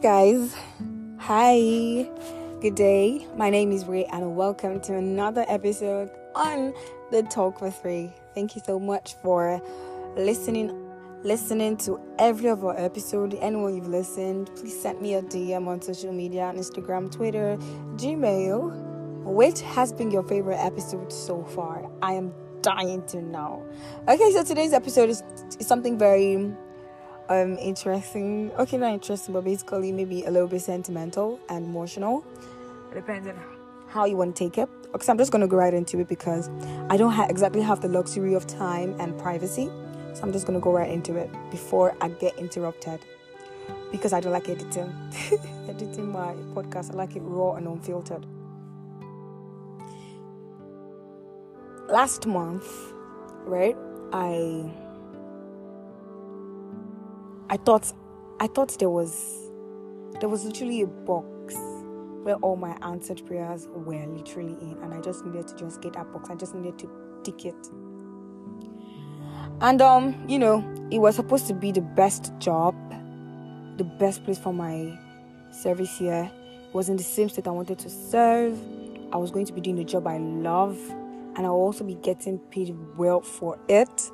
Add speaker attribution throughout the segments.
Speaker 1: guys. Hi. Good day. My name is Ray, and welcome to another episode on the Talk for Three. Thank you so much for listening listening to every of our episode. Anyone you've listened, please send me a DM on social media on Instagram, Twitter, Gmail. Which has been your favorite episode so far? I am dying to know. Okay, so today's episode is, is something very um interesting. Okay, not interesting, but basically maybe a little bit sentimental and emotional. It depends on how you want to take it. Okay, so I'm just gonna go right into it because I don't ha- exactly have the luxury of time and privacy. So I'm just gonna go right into it before I get interrupted because I don't like editing. editing my podcast, I like it raw and unfiltered. Last month, right? I I thought I thought there was there was literally a box where all my answered prayers were literally in and I just needed to just get that box. I just needed to tick it. And um, you know, it was supposed to be the best job, the best place for my service here. It was in the same state I wanted to serve. I was going to be doing the job I love and I'll also be getting paid well for it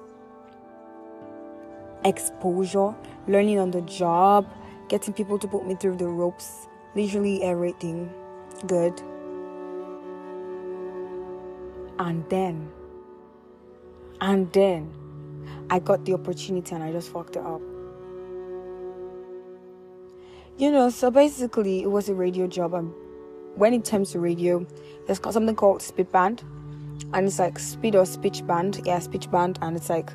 Speaker 1: exposure, learning on the job, getting people to put me through the ropes, literally everything good. And then, and then, I got the opportunity and I just fucked it up. You know, so basically, it was a radio job. And when it comes to radio, there's something called speed band, and it's like speed or speech band. Yeah, speech band, and it's like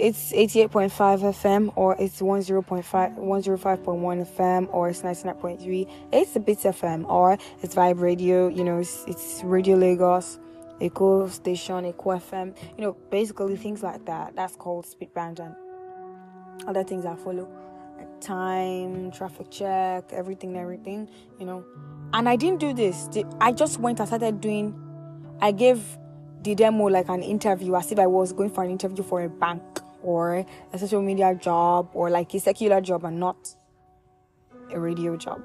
Speaker 1: it's 88.5 FM or it's 10.5 105.1 FM or it's 99.3 it's a bit FM or it's Vibe Radio you know it's, it's Radio Lagos Echo Station Eko FM you know basically things like that. That's called speed band and other things that follow. Like time traffic check everything everything you know. And I didn't do this. I just went and started doing I gave the demo like an interview as if I was going for an interview for a bank or a social media job or like a secular job and not a radio job.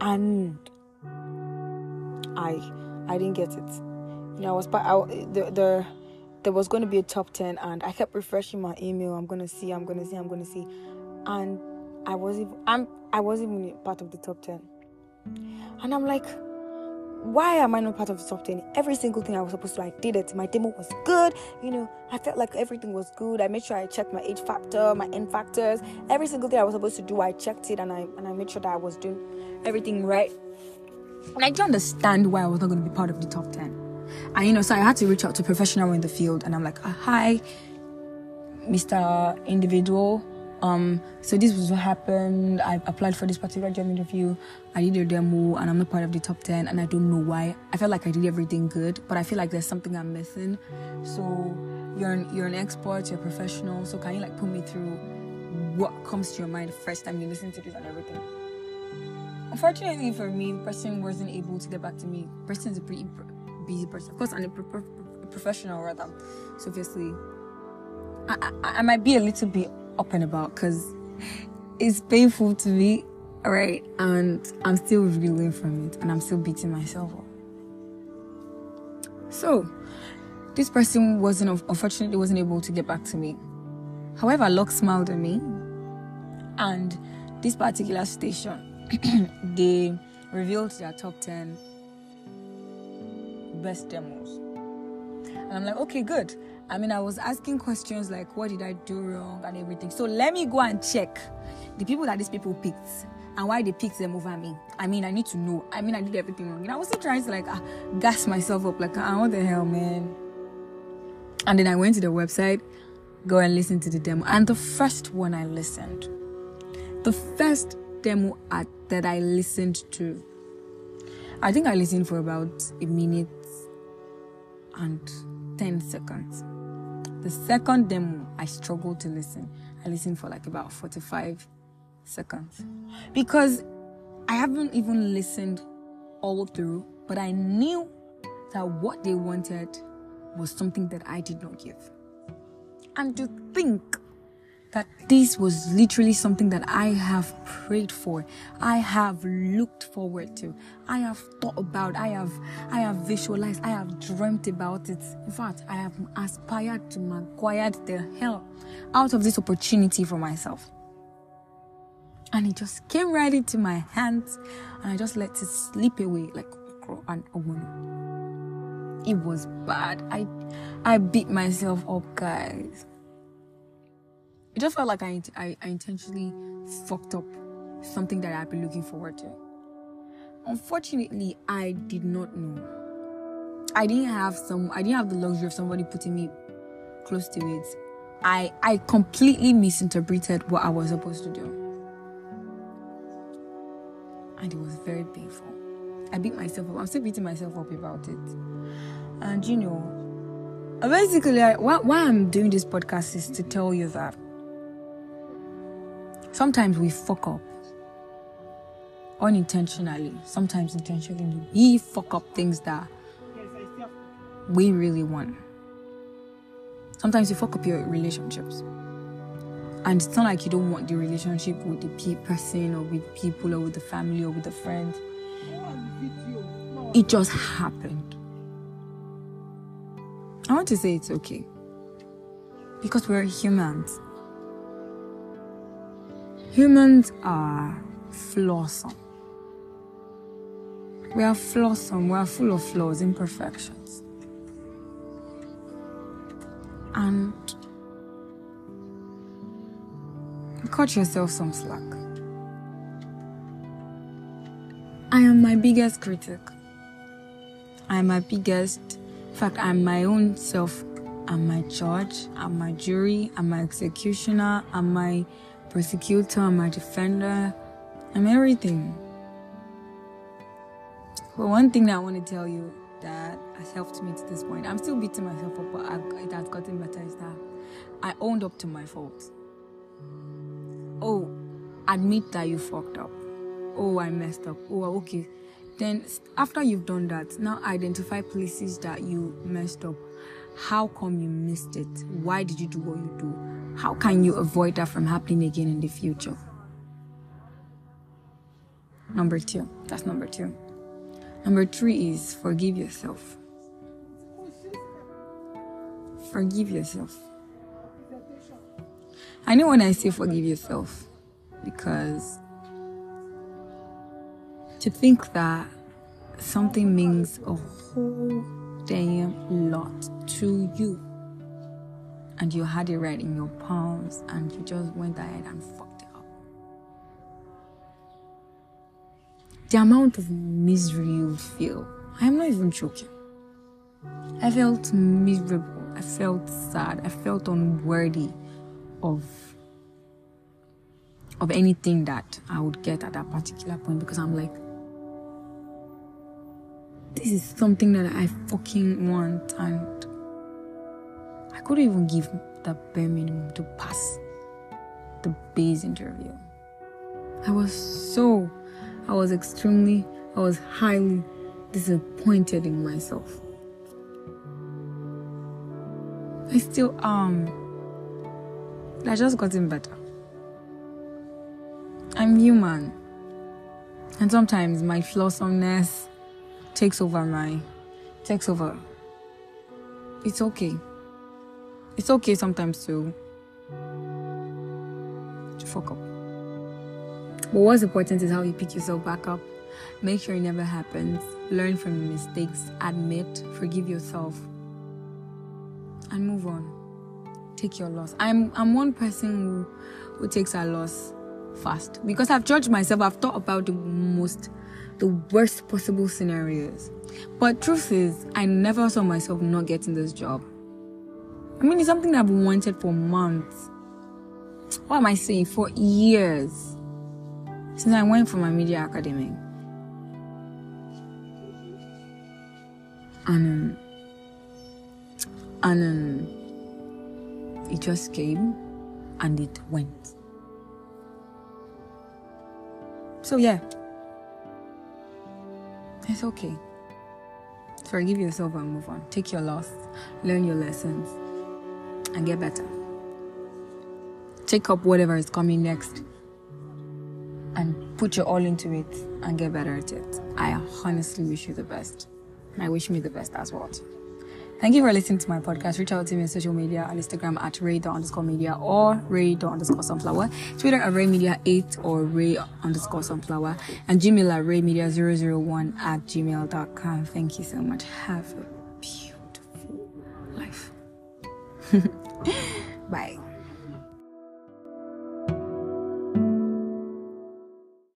Speaker 1: And I I didn't get it. You know, I was I, the the there was going to be a top 10 and I kept refreshing my email. I'm going to see, I'm going to see, I'm going to see. And I wasn't I'm I wasn't even part of the top 10. And I'm like why am I not part of the top 10? Every single thing I was supposed to, I did it. My demo was good. You know, I felt like everything was good. I made sure I checked my age factor, my N factors. Every single thing I was supposed to do, I checked it and I and I made sure that I was doing everything right. And I don't understand why I was not going to be part of the top 10. And you know, so I had to reach out to a professional in the field and I'm like, uh, hi, Mr. Individual um so this was what happened. I applied for this particular job interview. I did a demo and i'm not part of the top 10 and i don't know why. I felt like i did everything good but i feel like there's something i'm missing. So you're an, you're an expert you're a professional. So can you like put me through what comes to your mind first time you listen to this and everything? Unfortunately for me person wasn't able to get back to me. Person is a pretty busy person. Of course i'm a, pro- a professional rather. So obviously I, I, I might be a little bit up and about because it's painful to me, right? And I'm still reeling from it and I'm still beating myself up. So, this person wasn't, unfortunately, wasn't able to get back to me. However, luck smiled on me, and this particular station, they revealed their top 10 best demos. And I'm like, okay, good. I mean, I was asking questions like, what did I do wrong and everything. So let me go and check the people that these people picked and why they picked them over me. I mean, I need to know. I mean, I did everything wrong. And I wasn't trying to like uh, gas myself up, like, ah, what the hell, man. And then I went to the website, go and listen to the demo. And the first one I listened, the first demo at, that I listened to, I think I listened for about a minute and 10 seconds. The second demo, I struggled to listen. I listened for like about 45 seconds because I haven't even listened all through, but I knew that what they wanted was something that I did not give. And to think that this was literally something that I have prayed for. I have looked forward to. I have thought about. I have I have visualized. I have dreamt about it. In fact, I have aspired to acquire the hell out of this opportunity for myself. And it just came right into my hands and I just let it slip away like an woman. It was bad. I I beat myself up, guys it just felt like I, I, I intentionally fucked up something that I'd been looking forward to. Unfortunately, I did not know. I didn't have some I didn't have the luxury of somebody putting me close to it. I I completely misinterpreted what I was supposed to do. And it was very painful. I beat myself up. I'm still beating myself up about it. And you know, basically, I, why, why I'm doing this podcast is to tell you that Sometimes we fuck up unintentionally, sometimes intentionally. We fuck up things that we really want. Sometimes you fuck up your relationships. And it's not like you don't want the relationship with the person or with people or with the family or with the friend. It just happened. I want to say it's okay. Because we're humans. Humans are flawsome. We are flawsome. We are full of flaws, imperfections. And cut yourself some slack. I am my biggest critic. I am my biggest, in fact, I'm my own self. I'm my judge. I'm my jury. I'm my executioner. I'm my persecutor, I'm my defender, I'm everything. But one thing that I want to tell you that has helped me to this point, I'm still beating myself up, but it has gotten better, is that I owned up to my fault. Oh, admit that you fucked up. Oh, I messed up. Oh, okay. Then, after you've done that, now identify places that you messed up. How come you missed it? Why did you do what you do? How can you avoid that from happening again in the future? Number two. That's number two. Number three is forgive yourself. Forgive yourself. I know when I say forgive yourself because to think that something means a whole damn lot to you and you had it right in your palms and you just went ahead and fucked it up. The amount of misery you feel, I am not even joking. I felt miserable. I felt sad. I felt unworthy of of anything that I would get at that particular point because I'm like, this is something that I fucking want and couldn't even give the bare minimum to pass the base interview. I was so, I was extremely, I was highly disappointed in myself. I still am. Um, I just gotten better. I'm human. And sometimes my flawsomeness takes over my takes over. It's okay it's okay sometimes to to fuck up. But what's important is how you pick yourself back up. Make sure it never happens. Learn from your mistakes. Admit. Forgive yourself. And move on. Take your loss. I'm I'm one person who who takes a loss fast because I've judged myself. I've thought about the most the worst possible scenarios. But truth is, I never saw myself not getting this job. I mean, it's something I've wanted for months. What am I saying? For years. Since I went for my media academy. And, um, and um, it just came and it went. So, yeah. It's okay. Forgive yourself and move on. Take your loss, learn your lessons and get better. take up whatever is coming next and put your all into it and get better at it. I honestly wish you the best. And I wish me the best as well. Thank you for listening to my podcast. Reach out to me on social media on Instagram at ray underscore media or ray underscore sunflower, Twitter at ray media 8 or ray underscore sunflower, and Gmail at ray media 001 at gmail.com. Thank you so much. Have a beautiful life. Bye.